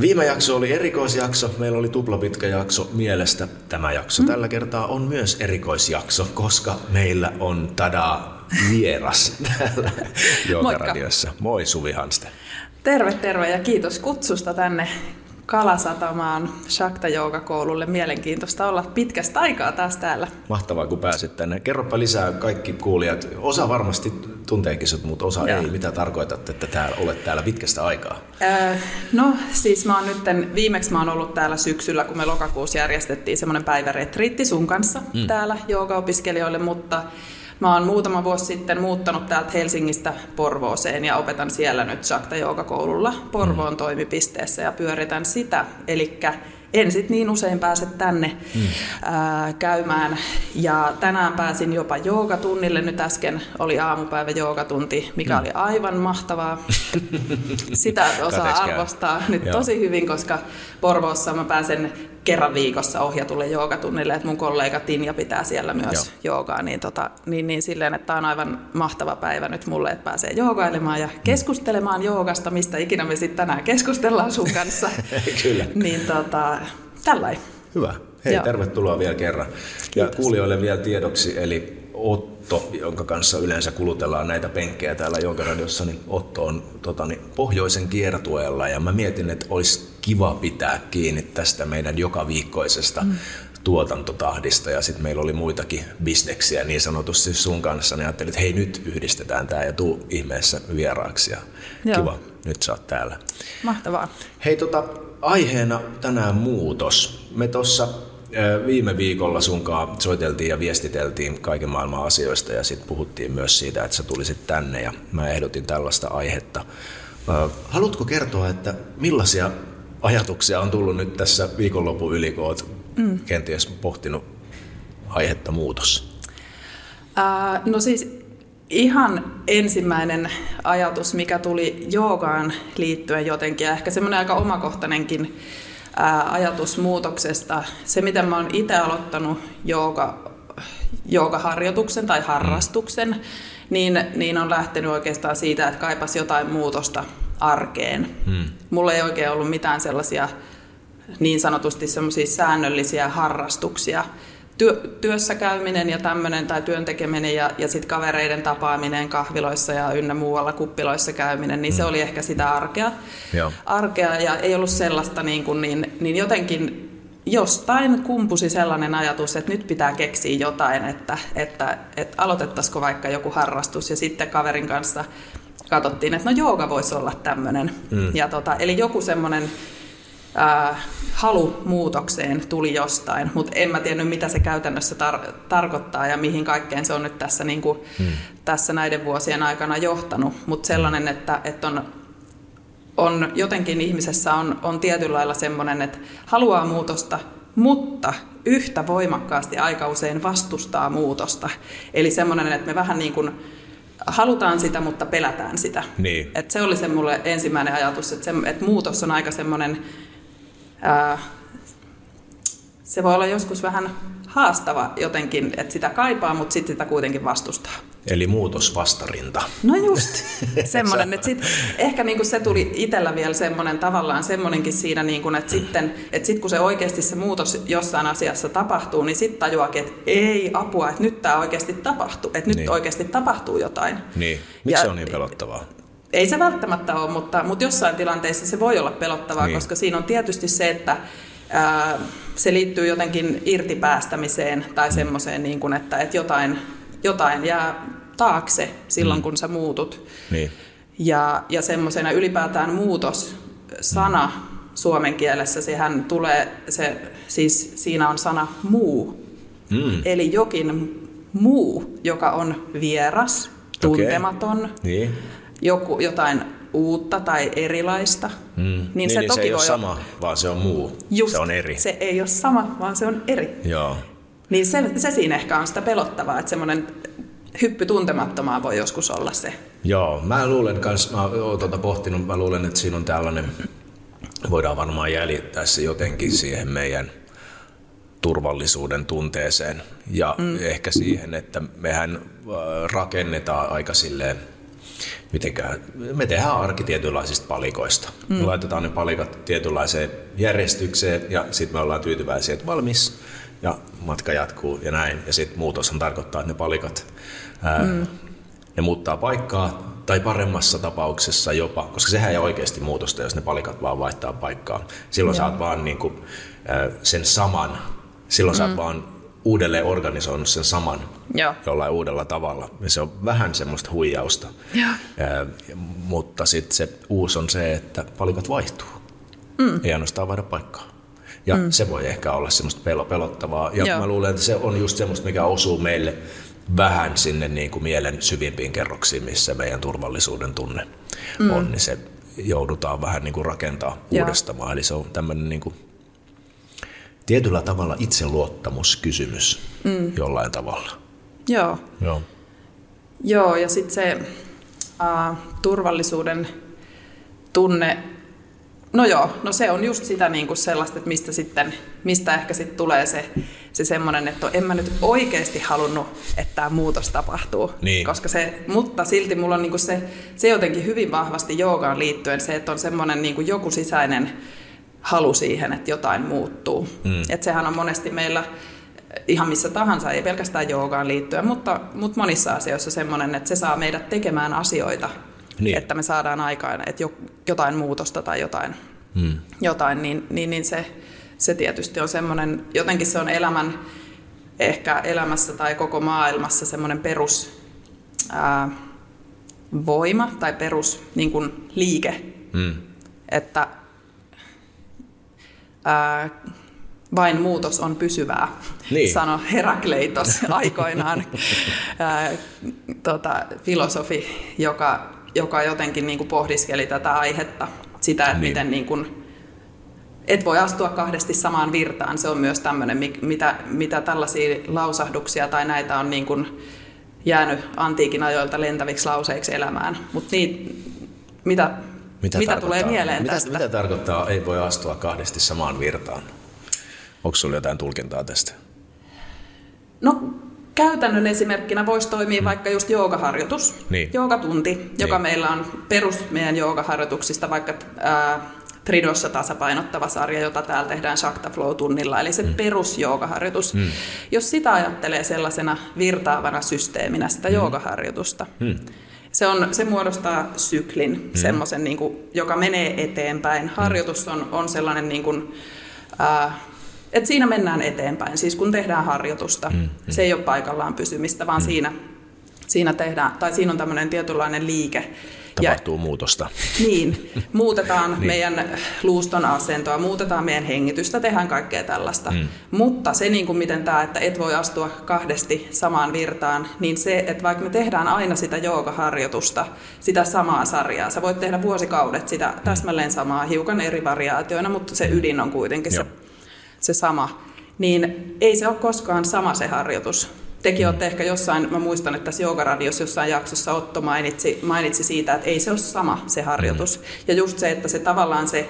Viime jakso oli erikoisjakso, meillä oli tuplapitkä jakso mielestä. Tämä jakso mm. tällä kertaa on myös erikoisjakso, koska meillä on tada vieras täällä Joogaradiossa. Moi Suvi Hanste. Terve, terve ja kiitos kutsusta tänne Kalasatamaan Shakta Joogakoululle. Mielenkiintoista olla pitkästä aikaa taas täällä. Mahtavaa, kun pääsit tänne. Kerropa lisää kaikki kuulijat. Osa varmasti tunteekin sut, mutta osa Joo. ei. Mitä tarkoitat, että täällä, olet täällä pitkästä aikaa? Öö, no siis mä oon nyt, viimeksi mä oon ollut täällä syksyllä, kun me lokakuussa järjestettiin semmoinen päiväretriitti sun kanssa mm. täällä joogaopiskelijoille, mutta Mä oon muutama vuosi sitten muuttanut täältä Helsingistä Porvooseen ja opetan siellä nyt Shakta Joogakoululla Porvoon mm. toimipisteessä ja pyöritän sitä. Eli en sit niin usein pääse tänne mm. ää, käymään. Ja tänään pääsin jopa joogatunnille. Nyt äsken oli aamupäivä joogatunti, mikä mm. oli aivan mahtavaa. Sitä osaa arvostaa nyt Joo. tosi hyvin, koska Porvoossa mä pääsen kerran viikossa ohjatulle joogatunnille, että mun kollega Tinja pitää siellä myös Joo. joogaa, niin, tota, niin, niin silleen, että tämä on aivan mahtava päivä nyt mulle, että pääsee joogailemaan ja keskustelemaan joogasta, mistä ikinä me sitten tänään keskustellaan sun kanssa. Kyllä. Niin tota, tällainen. Hyvä. Hei, Joo. tervetuloa vielä kerran. Kiitos. Ja kuulijoille vielä tiedoksi, eli Otto, jonka kanssa yleensä kulutellaan näitä penkkejä täällä Joogaradiossa, niin Otto on tota, niin, pohjoisen kiertueella ja mä mietin, että olisi kiva pitää kiinni tästä meidän joka viikkoisesta mm. tuotantotahdista ja sitten meillä oli muitakin bisneksiä niin sanotusti sun kanssa, niin ajattelin, että hei nyt yhdistetään tämä ja tuu ihmeessä vieraaksi ja Joo. kiva, nyt sä oot täällä. Mahtavaa. Hei tota, aiheena tänään muutos. Me tuossa viime viikolla sunkaan soiteltiin ja viestiteltiin kaiken maailman asioista ja sitten puhuttiin myös siitä, että sä tulisit tänne ja mä ehdotin tällaista aihetta. Haluatko kertoa, että millaisia ajatuksia on tullut nyt tässä viikonlopun yli, kun olet mm. kenties pohtinut aihetta muutos? Äh, no siis ihan ensimmäinen ajatus, mikä tuli joogaan liittyen jotenkin, ja ehkä semmoinen aika omakohtainenkin ää, ajatus muutoksesta. Se, miten mä oon itse aloittanut jooga, joogaharjoituksen tai harrastuksen, mm. niin, niin on lähtenyt oikeastaan siitä, että kaipas jotain muutosta arkeen. Mm. Mulla ei oikein ollut mitään sellaisia niin sanotusti semmoisia säännöllisiä harrastuksia, työ, työssä käyminen ja tämmöinen tai työn tekeminen ja, ja sitten kavereiden tapaaminen kahviloissa ja ynnä muualla kuppiloissa käyminen, niin mm. se oli ehkä sitä arkea. Joo. arkea ja ei ollut sellaista niin, kuin, niin, niin jotenkin jostain kumpusi sellainen ajatus, että nyt pitää keksiä jotain, että, että, että aloitettaisiko vaikka joku harrastus ja sitten kaverin kanssa katsottiin, että no jooga voisi olla tämmöinen. Mm. Ja tota, eli joku semmoinen äh, halu muutokseen tuli jostain, mutta en mä tiennyt, mitä se käytännössä tar- tarkoittaa ja mihin kaikkeen se on nyt tässä, niin kuin, hmm. tässä näiden vuosien aikana johtanut. Mutta sellainen, että, että on, on jotenkin ihmisessä on, on tietyllä lailla semmoinen, että haluaa muutosta, mutta yhtä voimakkaasti aika usein vastustaa muutosta. Eli semmoinen, että me vähän niin kuin halutaan sitä, mutta pelätään sitä. Niin. Et se oli se mulle ensimmäinen ajatus, että, se, että muutos on aika semmoinen ää, se voi olla joskus vähän haastava jotenkin, että sitä kaipaa, mutta sitten sitä kuitenkin vastustaa. Eli muutosvastarinta. No just, semmoinen. että sit, ehkä niinku se tuli itsellä vielä semmoinen tavallaan semmoinenkin siinä, niinku, että sitten että sit kun se oikeasti se muutos jossain asiassa tapahtuu, niin sitten tajuakin, että ei apua, että nyt tämä oikeasti tapahtuu, että nyt niin. oikeasti tapahtuu jotain. Niin, miksi se on niin pelottavaa? ei se välttämättä ole, mutta, mutta jossain tilanteissa se voi olla pelottavaa, niin. koska siinä on tietysti se, että ää, se liittyy jotenkin irtipäästämiseen tai semmoiseen, niin kuin, että, että jotain, jotain jää taakse silloin, mm. kun sä muutut. Niin. Ja, ja semmoisena ylipäätään muutos, sana mm. suomen kielessä, sehän tulee, se, siis siinä on sana muu. Mm. Eli jokin muu, joka on vieras, tuntematon, okay. niin joku, jotain uutta tai erilaista. Mm. Niin, niin, se, niin toki se ei ole sama, olla... vaan se on muu. Just, se on eri. Se ei ole sama, vaan se on eri. Joo. Niin se, se siinä ehkä on sitä pelottavaa, että semmoinen hyppy tuntemattomaa voi joskus olla se. Joo, mä luulen kans, mä oon tuota pohtinut, mä luulen, että siinä on tällainen, voidaan varmaan jäljittää se jotenkin siihen meidän turvallisuuden tunteeseen ja mm. ehkä siihen, että mehän äh, rakennetaan aika silleen mitenkään, me tehdään arki tietynlaisista palikoista. Mm. Me laitetaan ne palikat tietynlaiseen järjestykseen ja sitten me ollaan tyytyväisiä, että valmis ja matka jatkuu ja näin. Ja sitten muutoshan tarkoittaa, että ne palikat, ää, mm. ne muuttaa paikkaa tai paremmassa tapauksessa jopa, koska sehän ei oikeasti muutosta, jos ne palikat vaan vaihtaa paikkaa. Silloin Joo. sä oot vaan niin kuin, ää, sen saman, silloin mm. sä oot vaan uudelleen organisoinut sen saman Joo. jollain uudella tavalla. Ja se on vähän semmoista huijausta. Joo. Ää, mutta sitten se uusi on se, että palikat vaihtuu. Mm. Ei ainoastaan vaihda paikkaa. Ja mm. se voi ehkä olla semmoista pelo, pelottavaa. Ja Joo. mä luulen, että se on just semmoista, mikä osuu meille vähän sinne niin kuin mielen syvimpiin kerroksiin, missä meidän turvallisuuden tunne mm. on, niin se joudutaan vähän niin kuin rakentaa Joo. uudestamaan. Eli se on tämmöinen niin kuin tietyllä tavalla itseluottamuskysymys mm. jollain tavalla. Joo. Joo. Joo, ja sitten se uh, turvallisuuden tunne, no joo, no se on just sitä niin kuin sellaista, että mistä, sitten, mistä ehkä sitten tulee se, se semmoinen, että en mä nyt oikeasti halunnut, että tämä muutos tapahtuu. Niin. Koska se, mutta silti mulla on niin kuin se, se jotenkin hyvin vahvasti joogaan liittyen se, että on semmoinen niin kuin joku sisäinen halu siihen, että jotain muuttuu. Mm. Että sehän on monesti meillä ihan missä tahansa, ei pelkästään joogaan liittyen, mutta, mutta monissa asioissa semmoinen, että se saa meidät tekemään asioita, niin. että me saadaan aikaan että jotain muutosta tai jotain, mm. jotain niin, niin, niin se, se tietysti on semmoinen, jotenkin se on elämän, ehkä elämässä tai koko maailmassa semmoinen perus ää, voima tai perus niin kuin liike, mm. että ää, vain muutos on pysyvää, niin. sano Herakleitos aikoinaan, ää, tota, filosofi, joka, joka jotenkin niin kuin pohdiskeli tätä aihetta, sitä, että niin. miten niin kuin, et voi astua kahdesti samaan virtaan. Se on myös tämmöinen, mitä, mitä tällaisia lausahduksia tai näitä on niin kuin jäänyt antiikin ajoilta lentäviksi lauseiksi elämään. Mutta mitä mitä, mitä tulee mieleen mitä, tästä? Mitä tarkoittaa ei voi astua kahdesti samaan virtaan? Onko sinulla jotain tulkintaa tästä? No käytännön esimerkkinä voisi toimia hmm. vaikka just joogaharjoitus, niin. joogatunti, joka niin. meillä on perus meidän joogaharjoituksista, vaikka ää, Tridossa tasapainottava sarja, jota täällä tehdään Shakta Flow-tunnilla, eli se hmm. perusjoogaharjoitus. Hmm. Jos sitä ajattelee sellaisena virtaavana systeeminä, sitä hmm. joogaharjoitusta, hmm se, on, se muodostaa syklin, mm. semmoisen, niin kuin, joka menee eteenpäin. Mm. Harjoitus on, on sellainen, niin kuin, äh, että siinä mennään eteenpäin. Siis kun tehdään harjoitusta, mm. se ei ole paikallaan pysymistä, vaan mm. siinä, siinä, tehdään, tai siinä on tämmöinen tietynlainen liike, tapahtuu ja, muutosta. Niin, muutetaan niin. meidän luuston asentoa, muutetaan meidän hengitystä, tehdään kaikkea tällaista. Mm. Mutta se, niin kuin miten tämä, että et voi astua kahdesti samaan virtaan, niin se, että vaikka me tehdään aina sitä joogaharjoitusta, sitä samaa sarjaa, sä voit tehdä vuosikaudet sitä mm. täsmälleen samaa, hiukan eri variaatioina, mutta se ydin on kuitenkin se, se sama. Niin ei se ole koskaan sama se harjoitus Tekin olette ehkä jossain, mä muistan, että tässä Joogaradiossa jossain jaksossa Otto mainitsi, mainitsi siitä, että ei se ole sama se harjoitus. Mm. Ja just se, että se tavallaan se,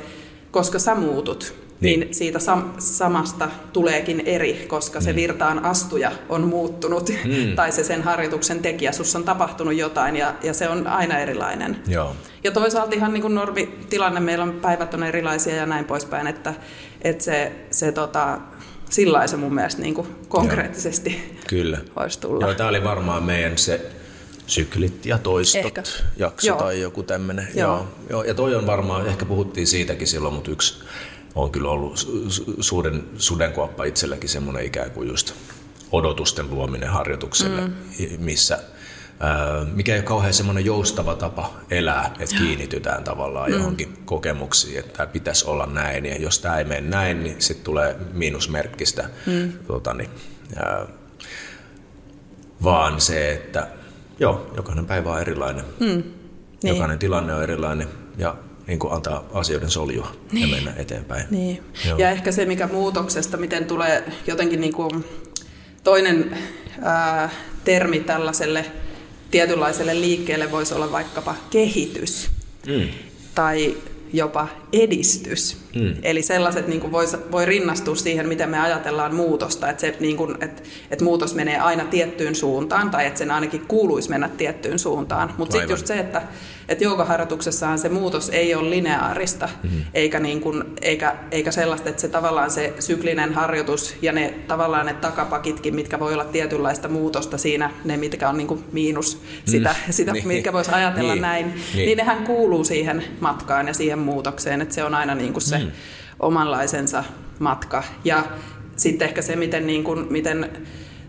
koska sä muutut, niin, niin siitä sam- samasta tuleekin eri, koska mm. se virtaan astuja on muuttunut, mm. tai se sen harjoituksen tekijä, sus on tapahtunut jotain, ja, ja se on aina erilainen. Joo. Ja toisaalta ihan niin kuin normitilanne, meillä on päivät on erilaisia ja näin poispäin, että, että se, se tota, sillä se mun mielestä niin kuin konkreettisesti Joo. Kyllä. voisi tulla. Joo, tämä oli varmaan meidän se syklit ja toistot ehkä. jakso Joo. tai joku tämmöinen. Joo. Joo. Joo. Ja toi on varmaan, ehkä puhuttiin siitäkin silloin, mutta yksi on kyllä ollut suuren sudenkuoppa itselläkin semmoinen ikään kuin just odotusten luominen harjoitukselle, mm. missä – mikä ei ole kauhean semmoinen joustava tapa elää, että kiinnitytään tavallaan mm. johonkin kokemuksiin, että tämä pitäisi olla näin, ja jos tämä ei mene näin, niin sitten tulee miinusmerkkistä. Mm. Tota, niin, ää, vaan se, että joo, jokainen päivä on erilainen, mm. niin. jokainen tilanne on erilainen, ja niin kuin antaa asioiden soljua niin. ja mennä eteenpäin. Niin. Ja ehkä se, mikä muutoksesta, miten tulee jotenkin niin kuin toinen ää, termi tällaiselle tietynlaiselle liikkeelle voisi olla vaikkapa kehitys. Mm. Tai jopa edistys. Mm. Eli sellaiset niin kuin voi, voi rinnastua siihen, miten me ajatellaan muutosta, että, se, niin kuin, että, että muutos menee aina tiettyyn suuntaan, tai että sen ainakin kuuluisi mennä tiettyyn suuntaan. Mutta sitten just se, että, että joogaharjoituksessahan se muutos ei ole lineaarista, mm-hmm. eikä, niin kuin, eikä, eikä sellaista, että se tavallaan se syklinen harjoitus ja ne tavallaan ne takapakitkin, mitkä voi olla tietynlaista muutosta siinä, ne mitkä on niin kuin miinus sitä, mm. sitä niin. mitkä voisi ajatella niin. näin, niin. niin nehän kuuluu siihen matkaan ja siihen muutokseen, että se on aina niin kuin se mm. omanlaisensa matka. Ja sitten ehkä se, miten, niin kuin, miten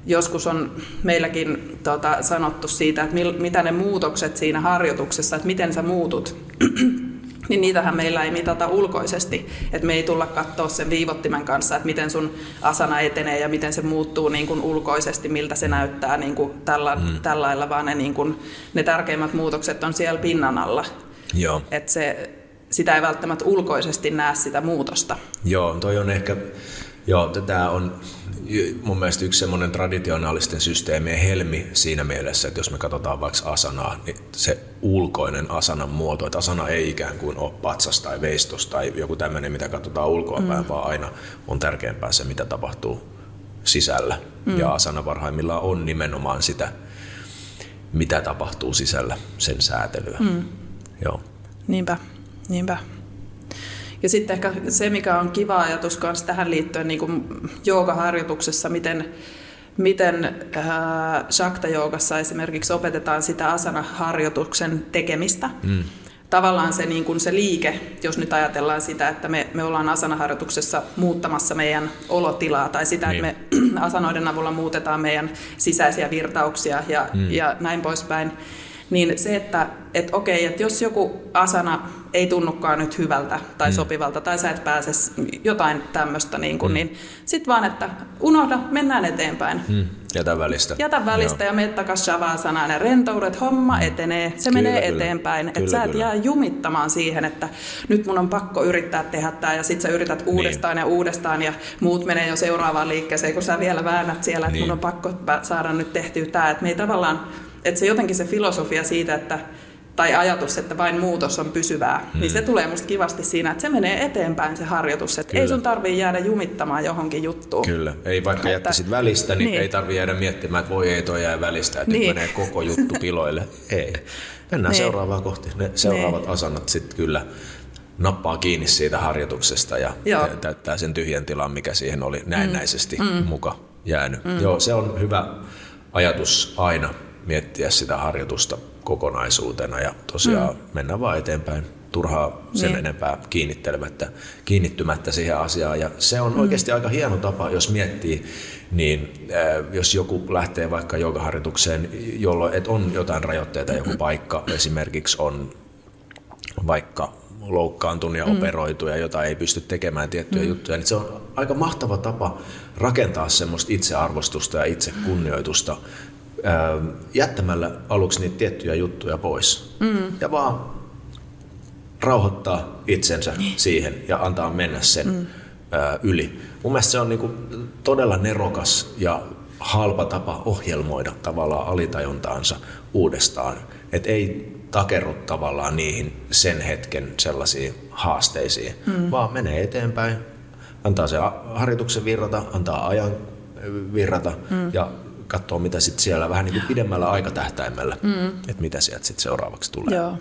joskus on meilläkin tota, sanottu siitä, että mil, mitä ne muutokset siinä harjoituksessa, että miten sä muutut, niin niitähän meillä ei mitata ulkoisesti. Että me ei tulla katsoa sen viivottimen kanssa, että miten sun asana etenee ja miten se muuttuu niin kuin ulkoisesti, miltä se näyttää niin kuin tällä, mm. tällä lailla, vaan ne, niin kuin, ne tärkeimmät muutokset on siellä pinnan alla. Joo. Että se, sitä ei välttämättä ulkoisesti näe sitä muutosta. Joo, toi on ehkä, joo, tämä on mun mielestä yksi semmoinen traditionaalisten systeemien helmi siinä mielessä, että jos me katsotaan vaikka asanaa, niin se ulkoinen asanan muoto, että asana ei ikään kuin ole patsas tai veistos tai joku tämmöinen, mitä katsotaan ulkoapäin, mm. vaan aina on tärkeämpää se, mitä tapahtuu sisällä. Mm. Ja asana parhaimmillaan on nimenomaan sitä, mitä tapahtuu sisällä, sen säätelyä. Mm. Joo. Niinpä, niinpä. Ja sitten ehkä se, mikä on kiva ajatus myös tähän liittyen niin kuin joogaharjoituksessa, miten, miten äh, shakta-joogassa esimerkiksi opetetaan sitä asana-harjoituksen tekemistä. Mm. Tavallaan se, niin kuin se liike, jos nyt ajatellaan sitä, että me, me ollaan asanaharjoituksessa muuttamassa meidän olotilaa tai sitä, niin. että me asanoiden avulla muutetaan meidän sisäisiä virtauksia ja, mm. ja näin poispäin, niin se, että et okei, että jos joku asana ei tunnukaan nyt hyvältä tai mm. sopivalta tai sä et pääse jotain tämmöistä, niin, mm. niin sitten vaan, että unohda, mennään eteenpäin. Mm. Jätä välistä. Jätä välistä Joo. ja mene takaisin shavasana ja rentoudet, homma mm. etenee, se kyllä, menee kyllä. eteenpäin. Että sä et kyllä. jää jumittamaan siihen, että nyt mun on pakko yrittää tehdä tämä ja sitten sä yrität niin. uudestaan niin. ja uudestaan ja muut menee jo seuraavaan liikkeeseen, kun sä vielä väännät siellä, että niin. mun on pakko saada nyt tehtyä tämä. Että me ei tavallaan että se jotenkin se filosofia siitä, että tai ajatus, että vain muutos on pysyvää, hmm. niin se tulee musta kivasti siinä, että se menee eteenpäin se harjoitus, että Kyllä. ei sun tarvii jäädä jumittamaan johonkin juttuun. Kyllä, ei vaikka että, jättäisit välistä, niin, niin, ei tarvii jäädä miettimään, että voi ei toi jää välistä, että niin. nyt menee koko juttu piloille. ei, mennään niin. seuraavaan kohti. Ne seuraavat niin. asanat sitten kyllä nappaa kiinni siitä harjoituksesta ja Joo. täyttää sen tyhjän tilan, mikä siihen oli näennäisesti mm. mm. muka jäänyt. Mm. Joo, se on hyvä ajatus aina miettiä sitä harjoitusta kokonaisuutena ja tosiaan mm. mennä vaan eteenpäin turhaa sen niin. enempää kiinnittelemättä, kiinnittymättä siihen asiaan. Ja se on mm. oikeasti aika hieno tapa, jos miettii, niin äh, jos joku lähtee vaikka joogaharjoitukseen, jolloin et on jotain rajoitteita, joku paikka esimerkiksi on vaikka loukkaantunut ja mm. operoitu ja jota ei pysty tekemään tiettyjä mm. juttuja, niin se on aika mahtava tapa rakentaa semmoista itsearvostusta ja itsekunnioitusta jättämällä aluksi niitä tiettyjä juttuja pois. Mm. Ja vaan rauhoittaa itsensä niin. siihen ja antaa mennä sen mm. yli. Mun mielestä se on niinku todella nerokas ja halpa tapa ohjelmoida tavallaan alitajuntaansa uudestaan. Et ei takerru tavallaan niihin sen hetken sellaisiin haasteisiin, mm. vaan menee eteenpäin, antaa se harjoituksen virrata, antaa ajan virrata mm. ja katsoa, mitä sitten siellä vähän niin kuin pidemmällä aikatähtäimellä, mm. että mitä sieltä sitten seuraavaksi tulee. Joo.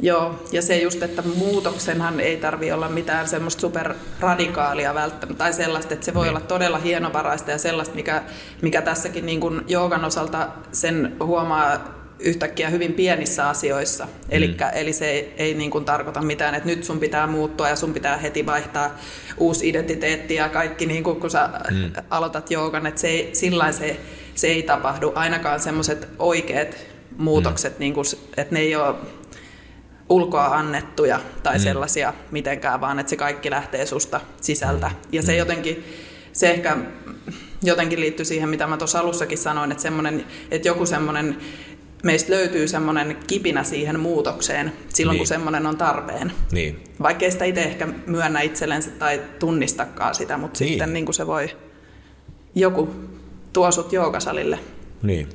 Joo, ja se just, että muutoksenhan ei tarvi olla mitään semmoista superradikaalia välttämättä, tai sellaista, että se voi niin. olla todella hienovaraista ja sellaista, mikä, mikä tässäkin niin kuin joogan osalta sen huomaa yhtäkkiä hyvin pienissä asioissa. Elikkä, mm. Eli se ei, ei niin kuin tarkoita mitään, että nyt sun pitää muuttua ja sun pitää heti vaihtaa uusi identiteetti ja kaikki, niin kuin, kun sä mm. aloitat joogan, että se ei, sillä se, se ei tapahdu. Ainakaan semmoiset oikeat muutokset, mm. niin kuin, että ne ei ole ulkoa annettuja tai mm. sellaisia mitenkään, vaan että se kaikki lähtee susta sisältä. Mm. Ja se mm. jotenkin, se ehkä jotenkin liittyy siihen, mitä mä tuossa alussakin sanoin, että, että joku semmoinen meistä löytyy semmoinen kipinä siihen muutokseen silloin, niin. kun semmoinen on tarpeen. Niin. Vaikka ei sitä itse ehkä myönnä itsellensä tai tunnistakaan sitä, mutta niin. sitten niin kuin se voi, joku tuo sut joogasalille. Niin.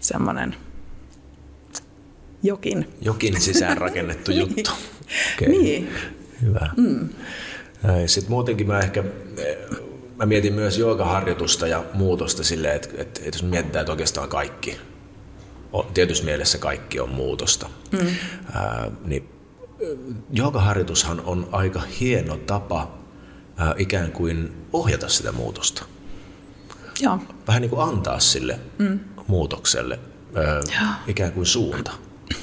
Semmoinen jokin. Jokin sisään rakennettu Niin. juttu. Okay. Niin. Hyvä. Mm. Sitten muutenkin mä ehkä mä mietin myös joogaharjoitusta ja muutosta silleen, että, että, että jos mietitään, että oikeastaan kaikki, tietyssä mielessä kaikki on muutosta, mm. ää, niin joogaharjoitushan on aika hieno tapa ää, ikään kuin ohjata sitä muutosta. Joo. Vähän niin kuin antaa sille mm. muutokselle ää, ikään kuin suunta.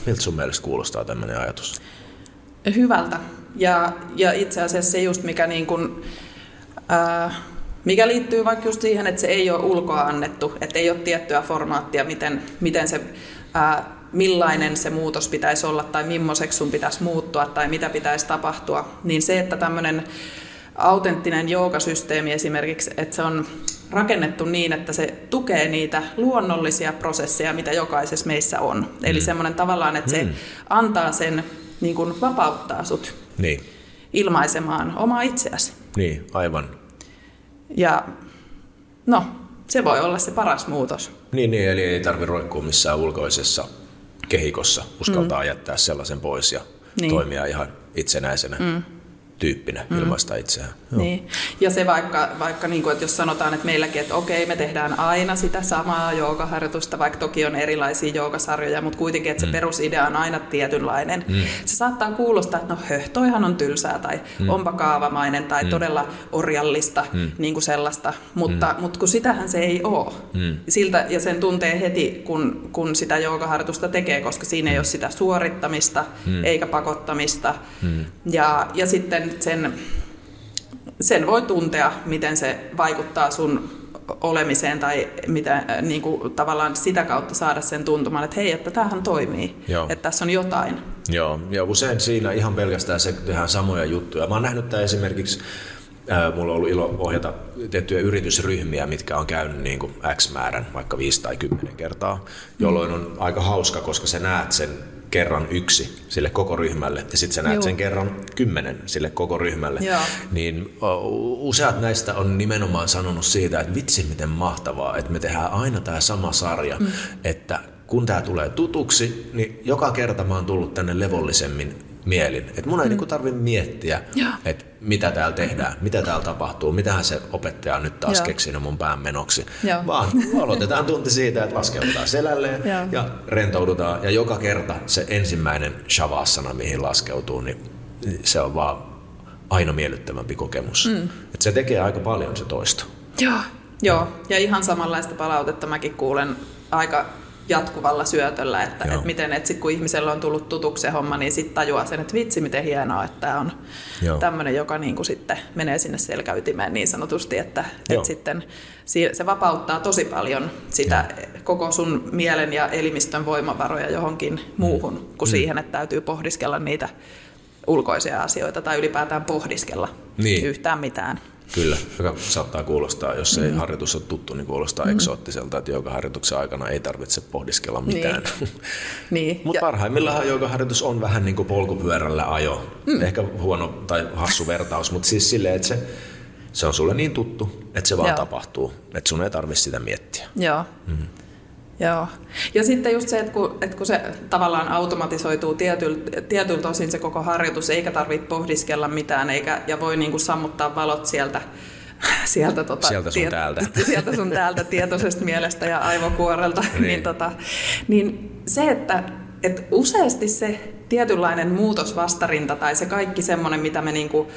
Miltä sun mielestä kuulostaa tämmöinen ajatus? Hyvältä. Ja, ja itse asiassa se just, mikä, niin kuin, ää, mikä liittyy vaikka just siihen, että se ei ole ulkoa annettu, että ei ole tiettyä formaattia, miten, miten se, ää, millainen se muutos pitäisi olla tai millaiseksi sun pitäisi muuttua tai mitä pitäisi tapahtua, niin se, että tämmöinen autenttinen joogasysteemi esimerkiksi, että se on rakennettu niin, että se tukee niitä luonnollisia prosesseja, mitä jokaisessa meissä on. Mm. Eli semmoinen tavallaan, että se mm. antaa sen, niin kuin vapauttaa sut niin. ilmaisemaan omaa itseäsi. Niin, aivan. Ja no, se voi olla se paras muutos. Niin, niin eli ei tarvitse roikkua missään ulkoisessa kehikossa, uskaltaa mm. jättää sellaisen pois ja niin. toimia ihan itsenäisenä. Mm tyyppinä mm. ilmaista itseään. Joo. Niin. Ja se vaikka, vaikka niin kuin, että jos sanotaan, että meilläkin, että okei, me tehdään aina sitä samaa joogaharjoitusta, vaikka toki on erilaisia joogasarjoja, mutta kuitenkin, että se mm. perusidea on aina tietynlainen. Mm. Se saattaa kuulostaa, että no höh, toihan on tylsää tai mm. onpa kaavamainen tai mm. todella orjallista, mm. niin kuin sellaista, mutta, mm. mutta kun sitähän se ei ole. Mm. Siltä, ja sen tuntee heti, kun, kun sitä joogaharjoitusta tekee, koska siinä ei ole sitä suorittamista mm. eikä pakottamista. Mm. Ja, ja sitten sen, sen voi tuntea, miten se vaikuttaa sun olemiseen tai mitä, niin kuin, tavallaan sitä kautta saada sen tuntumaan, että hei, että tämähän toimii, Joo. että tässä on jotain. Joo, ja usein siinä ihan pelkästään se tehdään samoja juttuja. Mä oon nähnyt tämä esimerkiksi Mulla on ollut ilo ohjata tiettyjä yritysryhmiä, mitkä on käynyt niin kuin X määrän, vaikka 5 tai 10 kertaa, jolloin on aika hauska, koska sä näet sen kerran yksi sille koko ryhmälle ja sitten sä näet Joo. sen kerran kymmenen sille koko ryhmälle. Joo. Niin useat näistä on nimenomaan sanonut siitä, että vitsi miten mahtavaa, että me tehdään aina tämä sama sarja, mm. että kun tämä tulee tutuksi, niin joka kerta mä oon tullut tänne levollisemmin mielin. Että mun ei mm. niinku tarvitse miettiä, että mitä täällä tehdään, mitä täällä tapahtuu, mitähän se opettaja on nyt taas Joo. keksinyt mun pään menoksi. Joo. Vaan aloitetaan tunti siitä, että laskeudutaan selälleen Joo. ja rentoudutaan. Ja joka kerta se ensimmäinen shavasana, mihin laskeutuu, niin se on vaan aina miellyttävämpi kokemus. Mm. Et se tekee aika paljon se toisto. Joo. Joo, ja ihan samanlaista palautetta mäkin kuulen aika jatkuvalla syötöllä, että, että miten, että sit kun ihmisellä on tullut tutuksi se homma, niin sitten tajuaa sen, että vitsi miten hienoa, että tämä on tämmöinen, joka niin kuin sitten menee sinne selkäytimeen niin sanotusti, että, että sitten se vapauttaa tosi paljon sitä Joo. koko sun mielen ja elimistön voimavaroja johonkin muuhun, mm. kuin mm. siihen, että täytyy pohdiskella niitä ulkoisia asioita tai ylipäätään pohdiskella niin. yhtään mitään. Kyllä, joka saattaa kuulostaa, jos ei mm. harjoitus ole tuttu, niin kuulostaa mm. eksoottiselta, että harjoituksen aikana ei tarvitse pohdiskella mitään. Niin. niin. Mutta parhaimmillaan harjoitus on vähän niin kuin polkupyörällä ajo. Mm. Ehkä huono tai hassu vertaus, mutta siis silleen, että se, se on sulle niin tuttu, että se vaan Joo. tapahtuu, että sun ei tarvitse sitä miettiä. Joo. Mm. Joo. Ja sitten just se, että kun, että kun se tavallaan automatisoituu tietyltä, tietyltä osin se koko harjoitus, eikä tarvitse pohdiskella mitään, eikä, ja voi niin kuin sammuttaa valot sieltä, sieltä, tota, sieltä sun tiet, täältä. Sieltä sun täältä tietoisesta mielestä ja aivokuorelta. niin. niin, tota, niin se, että, että useasti se tietynlainen muutosvastarinta tai se kaikki semmoinen, mitä me niin kuin,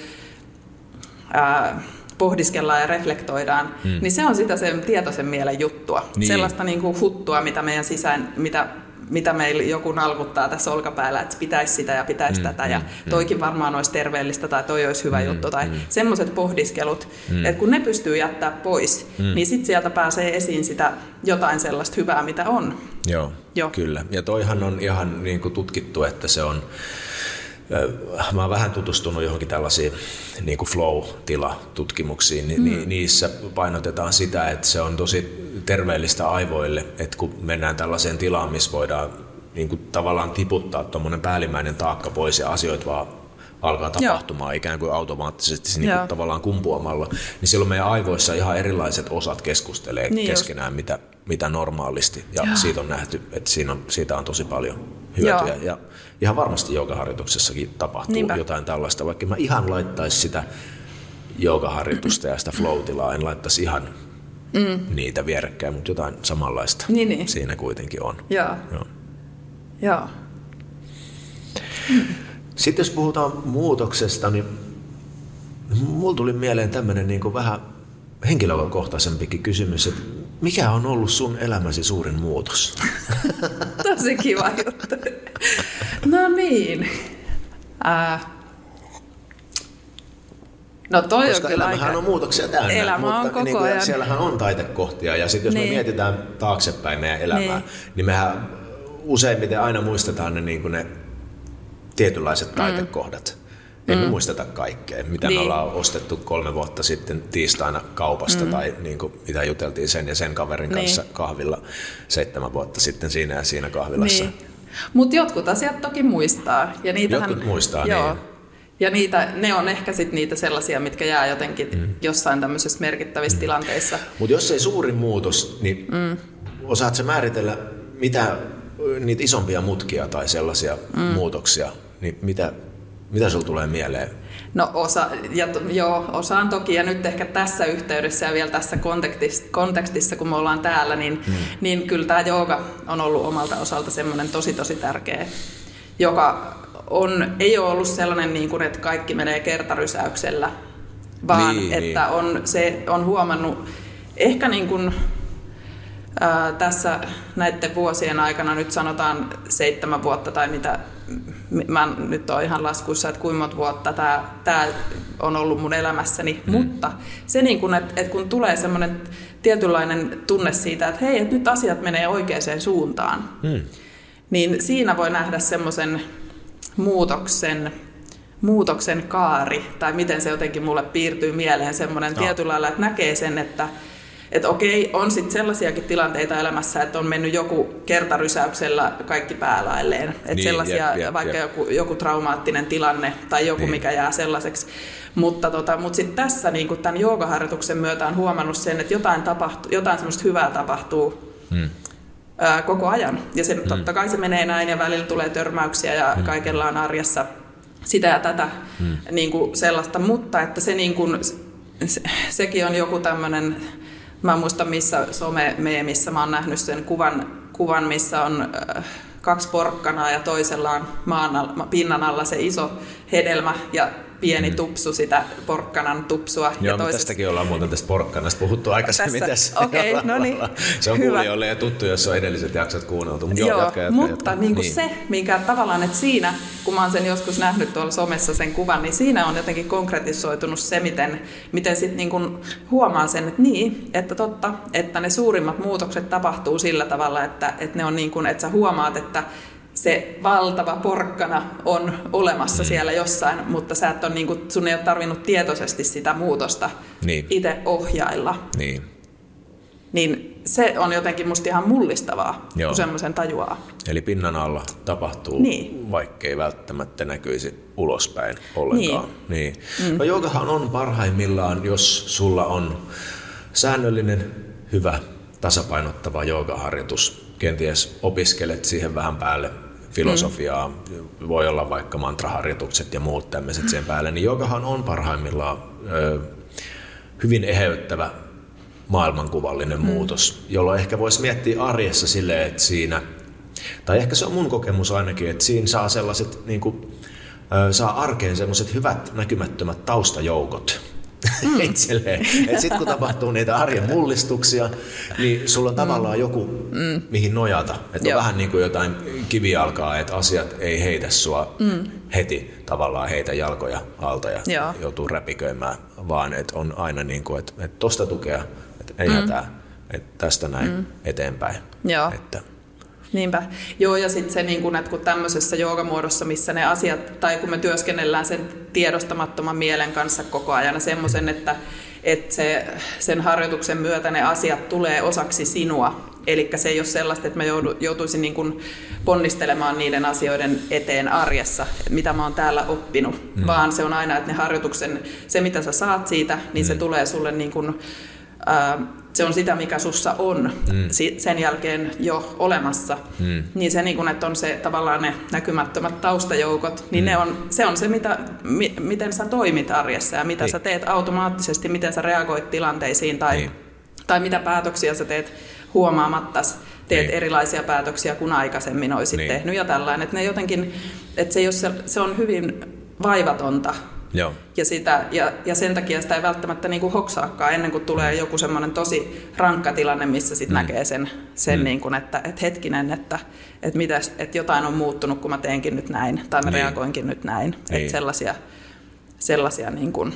ää, pohdiskellaan ja reflektoidaan, mm. niin se on sitä sen tietoisen mielen juttua. Niin. Sellaista niin kuin huttua, mitä meidän sisään, mitä mitä meillä joku nalkuttaa tässä olkapäällä, että pitäisi sitä ja pitäisi mm, tätä ja mm, toikin varmaan olisi terveellistä tai toi olisi hyvä mm, juttu tai mm. semmoiset pohdiskelut, mm. että kun ne pystyy jättää pois, mm. niin sitten sieltä pääsee esiin sitä jotain sellaista hyvää, mitä on. Joo, Joo. kyllä. Ja toihan on ihan niin kuin tutkittu, että se on mä oon vähän tutustunut johonkin tällaisiin niin kuin flow-tilatutkimuksiin, niin mm. niissä painotetaan sitä, että se on tosi terveellistä aivoille, että kun mennään tällaiseen tilaan, missä voidaan niin kuin tavallaan tiputtaa tuommoinen päällimmäinen taakka pois ja asioita vaan alkaa tapahtumaan Joo. ikään kuin automaattisesti niin kuin tavallaan kumpuamalla, niin silloin meidän aivoissa ihan erilaiset osat keskustelee niin keskenään, mitä, mitä normaalisti. Ja Joo. siitä on nähty, että siinä on, siitä on tosi paljon hyötyjä. Joo. Ja ihan varmasti joogaharjoituksessakin tapahtuu Niinpä. jotain tällaista, vaikka mä ihan laittaisi sitä joogaharjoitusta ja sitä floatilaa, en laittaisi ihan mm. niitä vierekkäin, mutta jotain samanlaista niin, niin. siinä kuitenkin on. Joo. Joo. Joo. Sitten jos puhutaan muutoksesta, niin mulla tuli mieleen tämmöinen niin vähän henkilökohtaisempikin kysymys, että mikä on ollut sun elämäsi suurin muutos? Tosi kiva juttu. No niin. Äh. No toi Koska on kyllä elämähän aika... on muutoksia täynnä, Elämä mutta on koko niin kuin, ajan. siellähän on taitekohtia. Ja sitten jos niin. me mietitään taaksepäin meidän elämää, niin, niin mehän useimmiten aina muistetaan ne, niin kuin ne tietynlaiset taitekohdat. Mm. Ei mm. me muisteta kaikkea, mitä niin. me ollaan ostettu kolme vuotta sitten tiistaina kaupasta mm. tai niin kuin, mitä juteltiin sen ja sen kaverin niin. kanssa kahvilla seitsemän vuotta sitten siinä ja siinä kahvilassa. Niin. Mutta jotkut asiat toki muistaa. Ja niitähän, jotkut muistaa, joo. niin. Ja niitä, ne on ehkä sit niitä sellaisia, mitkä jää jotenkin mm. jossain tämmöisessä merkittävissä mm. tilanteissa. Mutta jos ei suurin muutos, niin mm. osaatko määritellä, mitä niitä isompia mutkia tai sellaisia mm. muutoksia, niin mitä, mitä sinulla tulee mieleen? No osa, ja, joo, osaan toki, ja nyt ehkä tässä yhteydessä ja vielä tässä kontekstissa, kontekstissa kun me ollaan täällä, niin, mm. niin kyllä tämä jooga on ollut omalta osalta semmoinen tosi tosi tärkeä, joka on, ei ole ollut sellainen, niin kuin, että kaikki menee kertarysäyksellä, vaan niin, että niin. On, se on huomannut ehkä niin kuin, ää, tässä näiden vuosien aikana, nyt sanotaan seitsemän vuotta tai mitä, mä nyt oon ihan laskuissa, että kuinka monta vuotta tämä, tämä on ollut mun elämässäni, mm. mutta se niin kuin, että, että kun tulee semmoinen tietynlainen tunne siitä, että hei, että nyt asiat menee oikeaan suuntaan, mm. niin siinä voi nähdä semmoisen muutoksen, muutoksen kaari, tai miten se jotenkin mulle piirtyy mieleen semmoinen no. tietyllä lailla, että näkee sen, että että okei, on sitten sellaisiakin tilanteita elämässä, että on mennyt joku kertarysäyksellä kaikki päälailleen. Että niin, sellaisia, jep, jep, vaikka jep. Joku, joku traumaattinen tilanne tai joku, niin. mikä jää sellaiseksi. Mutta, tota, mutta sitten tässä niin tämän joogaharjoituksen myötä on huomannut sen, että jotain, tapahtuu, jotain semmoista hyvää tapahtuu hmm. ää, koko ajan. Ja se, hmm. totta kai se menee näin ja välillä tulee törmäyksiä ja hmm. kaikella on arjessa sitä ja tätä hmm. niin kuin sellaista. Mutta että se, niin kuin, se, sekin on joku tämmöinen Mä muistan, missä some-meemissä mä oon nähnyt sen kuvan, kuvan missä on äh, kaksi porkkanaa ja toisella on maan alla, pinnan alla se iso hedelmä. Ja pieni mm. tupsu sitä porkkanan tupsua. Joo, ja toisessa... tästäkin ollaan muuten tästä porkkanasta puhuttu aikaisemmin tässä. Okei, okay, no niin. Se on Hyvä. kuulijoille ja tuttu, jos on edelliset jaksot kuunneltu. Mutta joo, jatka, jatka, mutta jatka. Niin kuin niin. se, minkä tavallaan, että siinä, kun mä oon sen joskus nähnyt tuolla somessa sen kuvan, niin siinä on jotenkin konkretisoitunut se, miten, miten sitten niin kuin huomaa sen, että niin, että totta, että ne suurimmat muutokset tapahtuu sillä tavalla, että, että ne on niin kuin, että sä huomaat, että se valtava porkkana on olemassa mm. siellä jossain, mutta sä et ole, niin kuin, sun ei ole tarvinnut tietoisesti sitä muutosta niin. itse ohjailla. Niin. Niin se on jotenkin musta ihan mullistavaa, Joo. kun semmoisen tajuaa. Eli pinnan alla tapahtuu, niin. vaikkei välttämättä näkyisi ulospäin ollenkaan. Niin. niin. Mm. No joogahan on parhaimmillaan, jos sulla on säännöllinen, hyvä, tasapainottava joogaharjoitus. Kenties opiskelet siihen vähän päälle filosofiaa, mm. voi olla vaikka mantraharjoitukset ja muut tämmöiset sen päälle, niin jokahan on parhaimmillaan ö, hyvin eheyttävä maailmankuvallinen mm. muutos, jolloin ehkä voisi miettiä arjessa silleen, että siinä, tai ehkä se on mun kokemus ainakin, että siinä saa sellaiset, niin kuin, ö, saa arkeen sellaiset hyvät näkymättömät taustajoukot, mm. itselleen. Sitten kun tapahtuu niitä arjen mullistuksia, niin sulla on tavallaan mm. joku, mm. mihin nojata. Että on vähän niin kuin jotain kivijalkaa, että asiat ei heitä sua mm. heti tavallaan heitä jalkoja alta ja Joo. joutuu räpiköimään, vaan että on aina niin kuin, että, että tosta tukea, että ei mm. hätää, että tästä näin mm. eteenpäin. Joo. Että, Niinpä. Joo, ja sitten se, niin kun, että kun tämmöisessä joogamuodossa, missä ne asiat, tai kun me työskennellään sen tiedostamattoman mielen kanssa koko ajan, semmoisen, että, että se, sen harjoituksen myötä ne asiat tulee osaksi sinua. Eli se ei ole sellaista, että mä joutuisin niin kuin ponnistelemaan niiden asioiden eteen arjessa, mitä mä oon täällä oppinut, mm. vaan se on aina, että ne harjoituksen, se mitä sä saat siitä, niin mm. se tulee sulle niin kuin, äh, se on sitä, mikä sussa on mm. sen jälkeen jo olemassa, mm. niin se, niin kun, että on se tavallaan ne näkymättömät taustajoukot, niin mm. ne on, se on se, mitä, mi, miten sä toimit arjessa ja mitä niin. sä teet automaattisesti, miten sä reagoit tilanteisiin tai, niin. tai mitä päätöksiä sä teet huomaamatta teet niin. erilaisia päätöksiä kuin aikaisemmin olisit niin. tehnyt ja tällainen. Että ne jotenkin, että se, jos se, se on hyvin vaivatonta Joo. Ja, sitä, ja, ja sen takia sitä ei välttämättä niin kuin hoksaakaan ennen kuin tulee mm. joku semmoinen tosi rankka tilanne, missä sitten mm. näkee sen, sen mm. niin kuin, että, että hetkinen, että, että, mitäs, että jotain on muuttunut, kun mä teenkin nyt näin, tai mä niin. reagoinkin nyt näin. Niin. Että sellaisia, sellaisia niin kuin,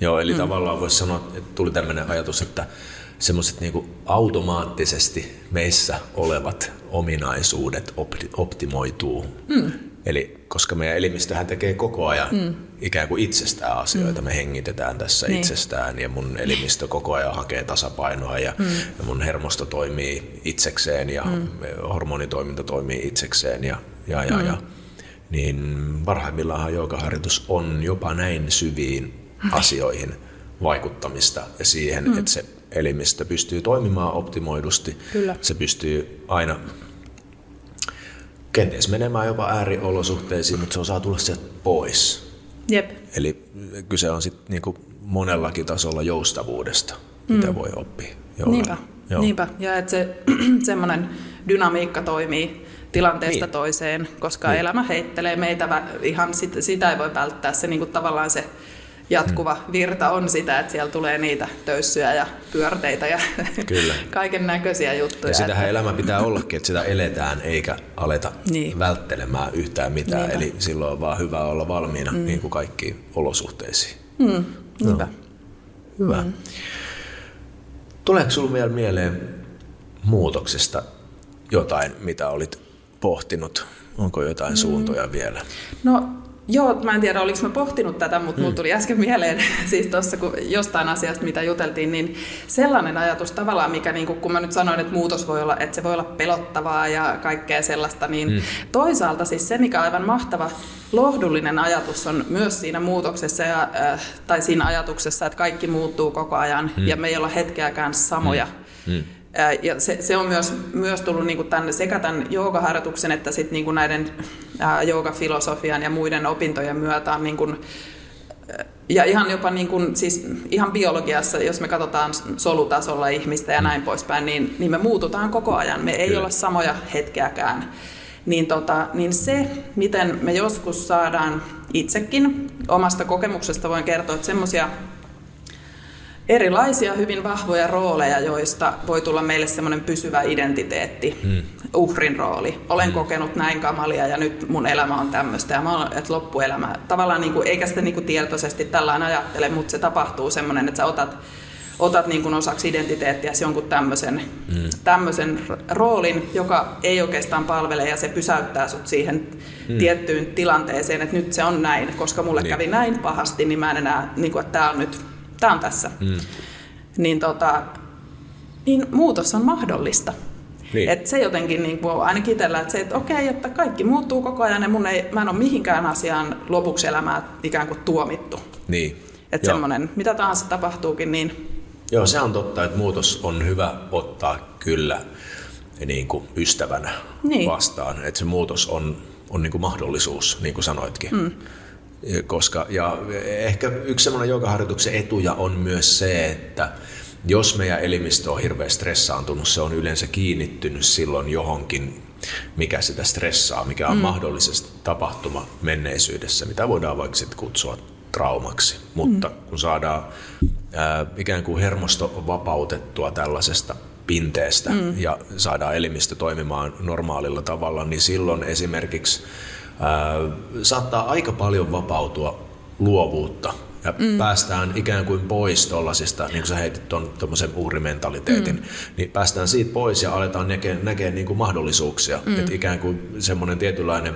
Joo, eli mm. tavallaan voisi sanoa, että tuli tämmöinen ajatus, että semmoiset niin automaattisesti meissä olevat ominaisuudet optimoituu. Mm. Eli koska meidän elimistöhän tekee koko ajan mm. ikään kuin itsestään asioita, mm. me hengitetään tässä niin. itsestään ja mun elimistö koko ajan hakee tasapainoa ja, mm. ja mun hermosto toimii itsekseen ja mm. hormonitoiminta toimii itsekseen ja, ja, ja, mm. ja niin parhaimmillaan joogaharjoitus on jopa näin syviin asioihin vaikuttamista ja siihen, mm. että se elimistö pystyy toimimaan optimoidusti. Kyllä. Se pystyy aina kenties menemään jopa ääriolosuhteisiin, mutta se osaa tulla sieltä pois. Jep. Eli kyse on sitten niinku monellakin tasolla joustavuudesta, mitä mm. voi oppia. Jollain. Niinpä. Joo. Niinpä. Ja että se semmoinen dynamiikka toimii tilanteesta niin. toiseen, koska niin. elämä heittelee meitä ihan, sitä, sitä ei voi välttää. Se niinku tavallaan se jatkuva hmm. virta on sitä, että siellä tulee niitä töyssyjä ja pyörteitä ja Kyllä. kaiken näköisiä juttuja. Ja sitähän että... elämä pitää ollakin, että sitä eletään eikä aleta niin. välttelemään yhtään mitään. Niinpä. Eli silloin on vaan hyvä olla valmiina mm. niin kuin kaikkiin olosuhteisiin. Mm. No. Hyvä. Mm. Tuleeko sinulle vielä mieleen muutoksesta jotain, mitä olit pohtinut? Onko jotain mm. suuntoja vielä? No Joo, mä en tiedä, oliko mä pohtinut tätä, mutta mm. mulla tuli äsken mieleen siis tuossa jostain asiasta, mitä juteltiin, niin sellainen ajatus tavallaan, mikä niin kun mä nyt sanoin, että muutos voi olla, että se voi olla pelottavaa ja kaikkea sellaista, niin mm. toisaalta siis se, mikä on aivan mahtava lohdullinen ajatus on myös siinä muutoksessa ja, äh, tai siinä ajatuksessa, että kaikki muuttuu koko ajan mm. ja me ei olla hetkeäkään samoja. Mm. Mm ja se, se on myös, myös tullut niin kuin tämän, sekä tämän joogaharjoituksen että sit niin kuin näiden joogafilosofian ja muiden opintojen myötä on niin kuin, ja ihan jopa niin kuin, siis ihan biologiassa, jos me katsotaan solutasolla ihmistä ja näin poispäin, niin, niin me muututaan koko ajan. Me ei Kyllä. olla samoja hetkeäkään. Niin, tota, niin se, miten me joskus saadaan itsekin, omasta kokemuksesta voin kertoa, että semmoisia erilaisia hyvin vahvoja rooleja, joista voi tulla meille semmoinen pysyvä identiteetti, mm. uhrin rooli. Olen mm. kokenut näin kamalia ja nyt mun elämä on tämmöistä ja mä olen, että loppuelämä, tavallaan niin kuin, eikä sitä niin kuin tietoisesti tällainen ajattele, mutta se tapahtuu semmoinen, että sä otat, otat niin kuin osaksi identiteettiä jonkun tämmöisen, mm. tämmöisen roolin, joka ei oikeastaan palvele ja se pysäyttää sut siihen mm. tiettyyn tilanteeseen, että nyt se on näin, koska mulle niin. kävi näin pahasti, niin mä en enää, niin kuin, että tämä on nyt tämä on tässä. Mm. Niin, tota, niin muutos on mahdollista. Niin. Et se jotenkin niin kuin ainakin itsellä, että se, että okei, että kaikki muuttuu koko ajan ja mun ei, mä en ole mihinkään asiaan lopuksi elämää ikään kuin tuomittu. Niin. Että semmoinen, mitä tahansa tapahtuukin, niin... Joo, se on totta, että muutos on hyvä ottaa kyllä niin kuin ystävänä niin. vastaan. Että se muutos on, on niin kuin mahdollisuus, niin kuin sanoitkin. Mm. Koska, ja ehkä yksi semmoinen joogaharjoituksen etuja on myös se, että jos meidän elimistö on hirveän stressaantunut, se on yleensä kiinnittynyt silloin johonkin, mikä sitä stressaa, mikä on mm. mahdollisesti tapahtuma menneisyydessä, mitä voidaan vaikka sitten kutsua traumaksi. Mutta mm. kun saadaan ää, ikään kuin hermosto vapautettua tällaisesta pinteestä mm. ja saadaan elimistö toimimaan normaalilla tavalla, niin silloin esimerkiksi saattaa aika paljon vapautua luovuutta ja mm. päästään ikään kuin pois tuollaisista, niin kuin sä heitit tuommoisen uhrimentaliteetin, mm. niin päästään siitä pois ja aletaan näkemään näkee niin kuin mahdollisuuksia. Mm. Että ikään kuin semmoinen tietynlainen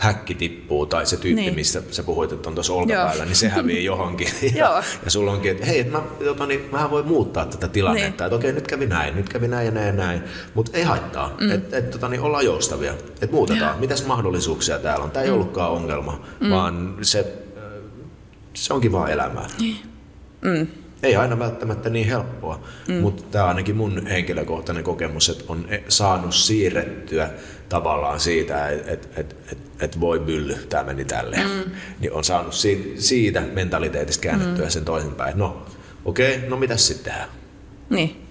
häkki tippuu tai se tyyppi, niin. mistä sä puhuit, että on tuossa olkapäällä, niin se hävii johonkin. ja, ja sulla onkin, että hei, että mä, tota, niin, mähän voi muuttaa tätä tilannetta, niin. että okei, nyt kävi näin, nyt kävi näin ja näin ja näin, mutta ei haittaa, mm. että et, tota, niin, ollaan joustavia, että muutetaan, ja. mitäs mahdollisuuksia täällä on, tämä ei mm. ollutkaan ongelma, mm. vaan se, se onkin vaan elämää. Niin. Mm. Ei aina välttämättä niin helppoa, mm. mutta tämä on ainakin mun henkilökohtainen kokemus, että on saanut siirrettyä tavallaan siitä, että et, et, et, et voi bylly, tämä meni tälleen. Mm. Niin on saanut siitä, siitä mentaliteetistä käännettyä mm. sen toisinpäin. No, okei, okay, no mitäs sitten tehdään? Niin.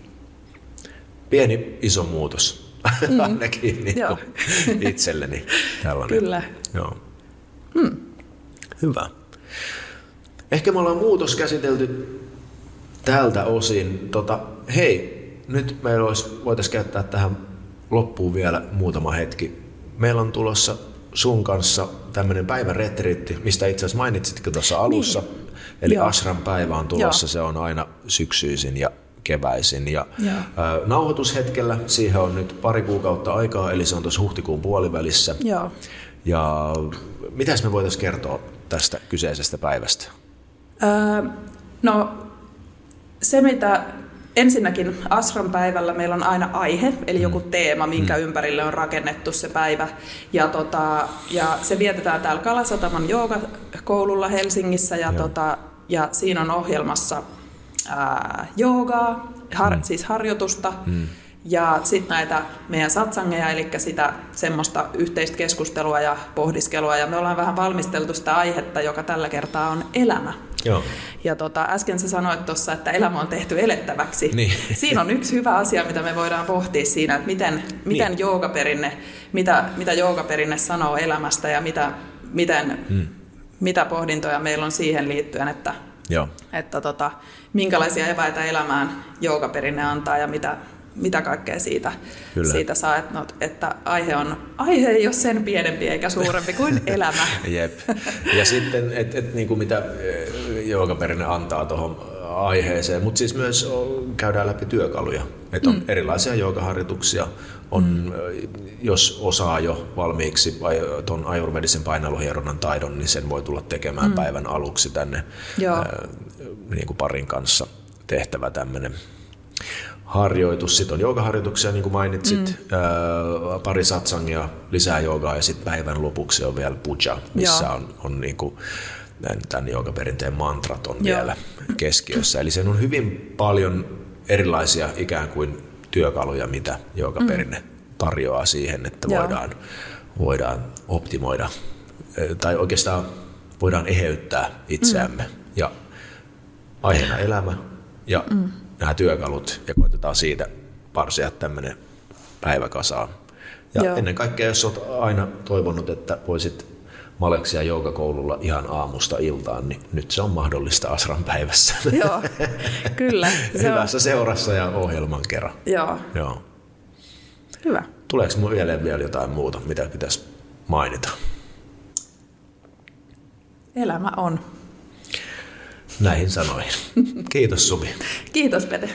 Pieni iso muutos. Mm. ainakin niin itselleni tällainen. Kyllä. Joo. Mm. Hyvä. Ehkä me ollaan muutos käsitelty tältä osin. Tota, hei, nyt meillä olisi, voitaisiin käyttää tähän loppuun vielä muutama hetki. Meillä on tulossa sun kanssa tämmöinen päivän retriitti, mistä itse asiassa mainitsitkin tuossa alussa. Niin. Eli Joo. Ashram päivä on tulossa, Joo. se on aina syksyisin ja keväisin. Ja Joo. nauhoitushetkellä siihen on nyt pari kuukautta aikaa, eli se on tuossa huhtikuun puolivälissä. Joo. Ja mitäs me voitaisiin kertoa tästä kyseisestä päivästä? Öö, no se, mitä ensinnäkin Asran päivällä meillä on aina aihe, eli joku mm. teema, minkä mm. ympärille on rakennettu se päivä. Ja, tota, ja se vietetään täällä Kalasataman joogakoululla Helsingissä, ja, tota, ja siinä on ohjelmassa ää, joogaa, har, mm. siis harjoitusta, mm. Ja sitten näitä meidän satsangeja, eli sitä semmoista yhteistä keskustelua ja pohdiskelua, ja me ollaan vähän valmisteltu sitä aihetta, joka tällä kertaa on elämä. Joo. Ja tota, äsken sä sanoit tuossa, että elämä on tehty elettäväksi. Niin. Siinä on yksi hyvä asia, mitä me voidaan pohtia siinä, että miten, miten niin. joogaperinne, mitä, mitä joogaperinne sanoo elämästä ja mitä, miten, hmm. mitä pohdintoja meillä on siihen liittyen, että, Joo. että tota, minkälaisia eväitä elämään joogaperinne antaa ja mitä, mitä kaikkea siitä, siitä saa. Että, no, että aihe, on, aihe ei ole sen pienempi eikä suurempi kuin elämä. Jep. Ja sitten, että et, niin kuin mitä eh, joogaperinne antaa tuohon aiheeseen, mutta siis myös käydään läpi työkaluja. Että on mm. erilaisia joogaharjoituksia, on, mm. jos osaa jo valmiiksi tuon ajurvedisen painalluhieronnan taidon, niin sen voi tulla tekemään mm. päivän aluksi tänne Ää, niin kuin parin kanssa tehtävä tämmöinen harjoitus. Sitten on joogaharjoituksia, niin kuin mainitsit, mm. ää, pari satsangia, lisää joogaa ja sitten päivän lopuksi on vielä puja, missä Joo. on, on niin kuin, tämän joogaperinteen mantrat on Joo. vielä keskiössä. Eli sen on hyvin paljon erilaisia ikään kuin työkaluja, mitä joogaperinne mm. tarjoaa siihen, että voidaan, voidaan optimoida tai oikeastaan voidaan eheyttää itseämme. Mm. Ja aiheena elämä ja mm nämä työkalut ja koitetaan siitä parsia tämmöinen päiväkasaan. Ja Joo. ennen kaikkea, jos olet aina toivonut, että voisit maleksia joogakoululla ihan aamusta iltaan, niin nyt se on mahdollista Asran päivässä. Joo, kyllä. Se Hyvässä on... seurassa ja ohjelman kerran. Joo. Joo. Hyvä. Tuleeko minulle vielä, vielä jotain muuta, mitä pitäisi mainita? Elämä on. Näihin sanoihin. Kiitos Suvi. Kiitos Pete.